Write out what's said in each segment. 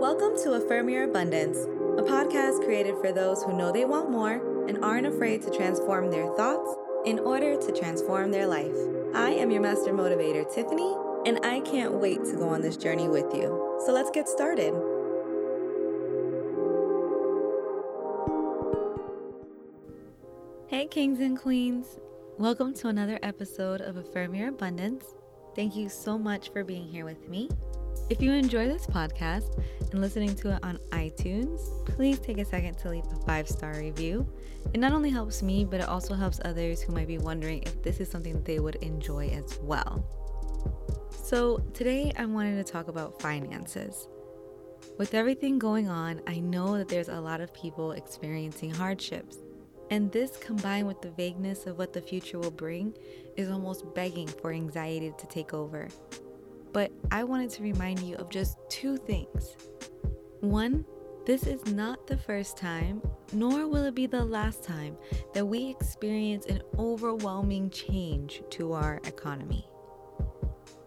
Welcome to Affirm Your Abundance, a podcast created for those who know they want more and aren't afraid to transform their thoughts in order to transform their life. I am your master motivator, Tiffany, and I can't wait to go on this journey with you. So let's get started. Hey, kings and queens. Welcome to another episode of Affirm Your Abundance. Thank you so much for being here with me. If you enjoy this podcast and listening to it on iTunes, please take a second to leave a five star review. It not only helps me, but it also helps others who might be wondering if this is something that they would enjoy as well. So, today I wanted to talk about finances. With everything going on, I know that there's a lot of people experiencing hardships. And this, combined with the vagueness of what the future will bring, is almost begging for anxiety to take over. But I wanted to remind you of just two things. One, this is not the first time, nor will it be the last time, that we experience an overwhelming change to our economy.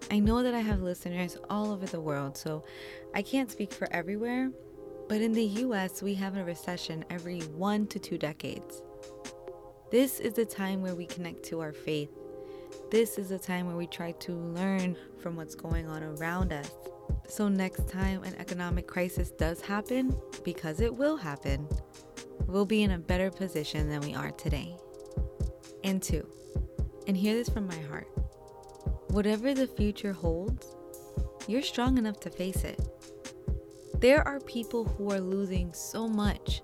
I know that I have listeners all over the world, so I can't speak for everywhere, but in the US, we have a recession every one to two decades. This is the time where we connect to our faith. This is a time where we try to learn from what's going on around us. So, next time an economic crisis does happen, because it will happen, we'll be in a better position than we are today. And two, and hear this from my heart whatever the future holds, you're strong enough to face it. There are people who are losing so much,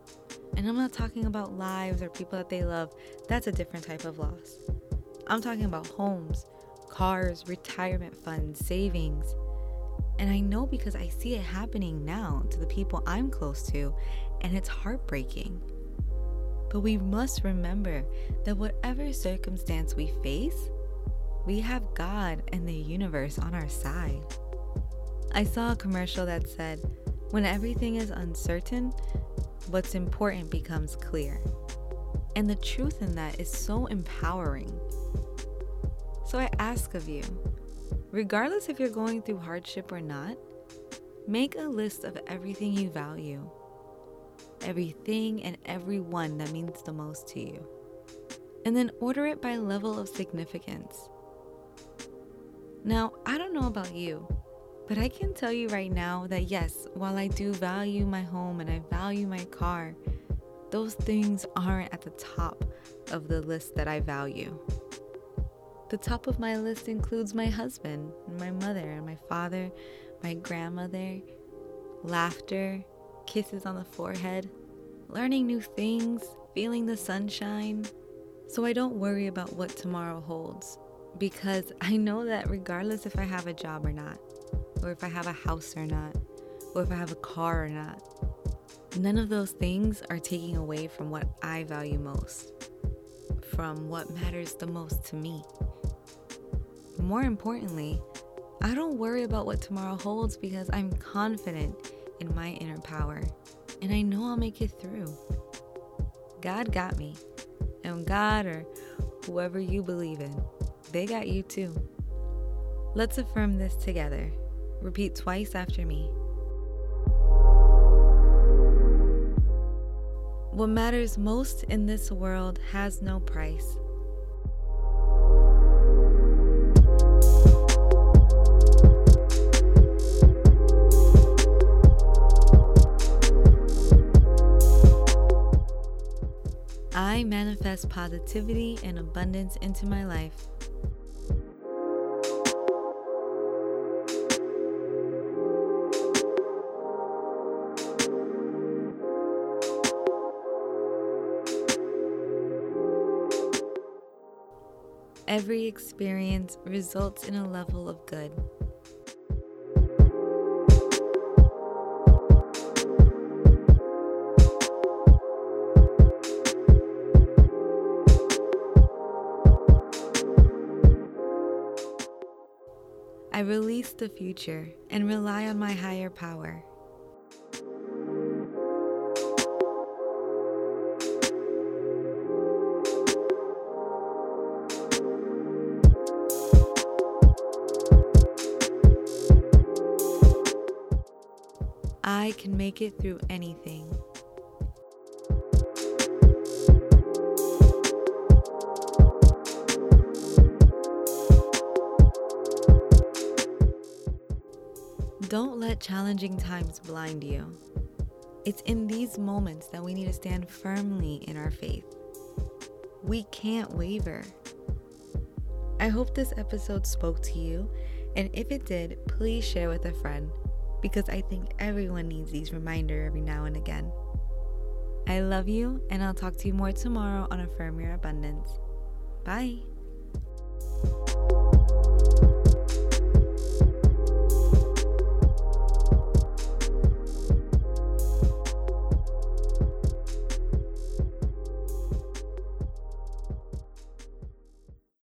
and I'm not talking about lives or people that they love, that's a different type of loss. I'm talking about homes, cars, retirement funds, savings. And I know because I see it happening now to the people I'm close to, and it's heartbreaking. But we must remember that whatever circumstance we face, we have God and the universe on our side. I saw a commercial that said, when everything is uncertain, what's important becomes clear. And the truth in that is so empowering. So I ask of you, regardless if you're going through hardship or not, make a list of everything you value, everything and everyone that means the most to you, and then order it by level of significance. Now, I don't know about you, but I can tell you right now that yes, while I do value my home and I value my car, those things aren't at the top of the list that I value. The top of my list includes my husband, and my mother, and my father, my grandmother, laughter, kisses on the forehead, learning new things, feeling the sunshine. So I don't worry about what tomorrow holds because I know that regardless if I have a job or not, or if I have a house or not, or if I have a car or not, none of those things are taking away from what I value most, from what matters the most to me. More importantly, I don't worry about what tomorrow holds because I'm confident in my inner power and I know I'll make it through. God got me, and God or whoever you believe in they got you too. Let's affirm this together. Repeat twice after me. What matters most in this world has no price. I manifest positivity and abundance into my life. Every experience results in a level of good. I release the future and rely on my higher power. I can make it through anything. Don't let challenging times blind you. It's in these moments that we need to stand firmly in our faith. We can't waver. I hope this episode spoke to you, and if it did, please share with a friend because I think everyone needs these reminders every now and again. I love you, and I'll talk to you more tomorrow on Affirm Your Abundance. Bye.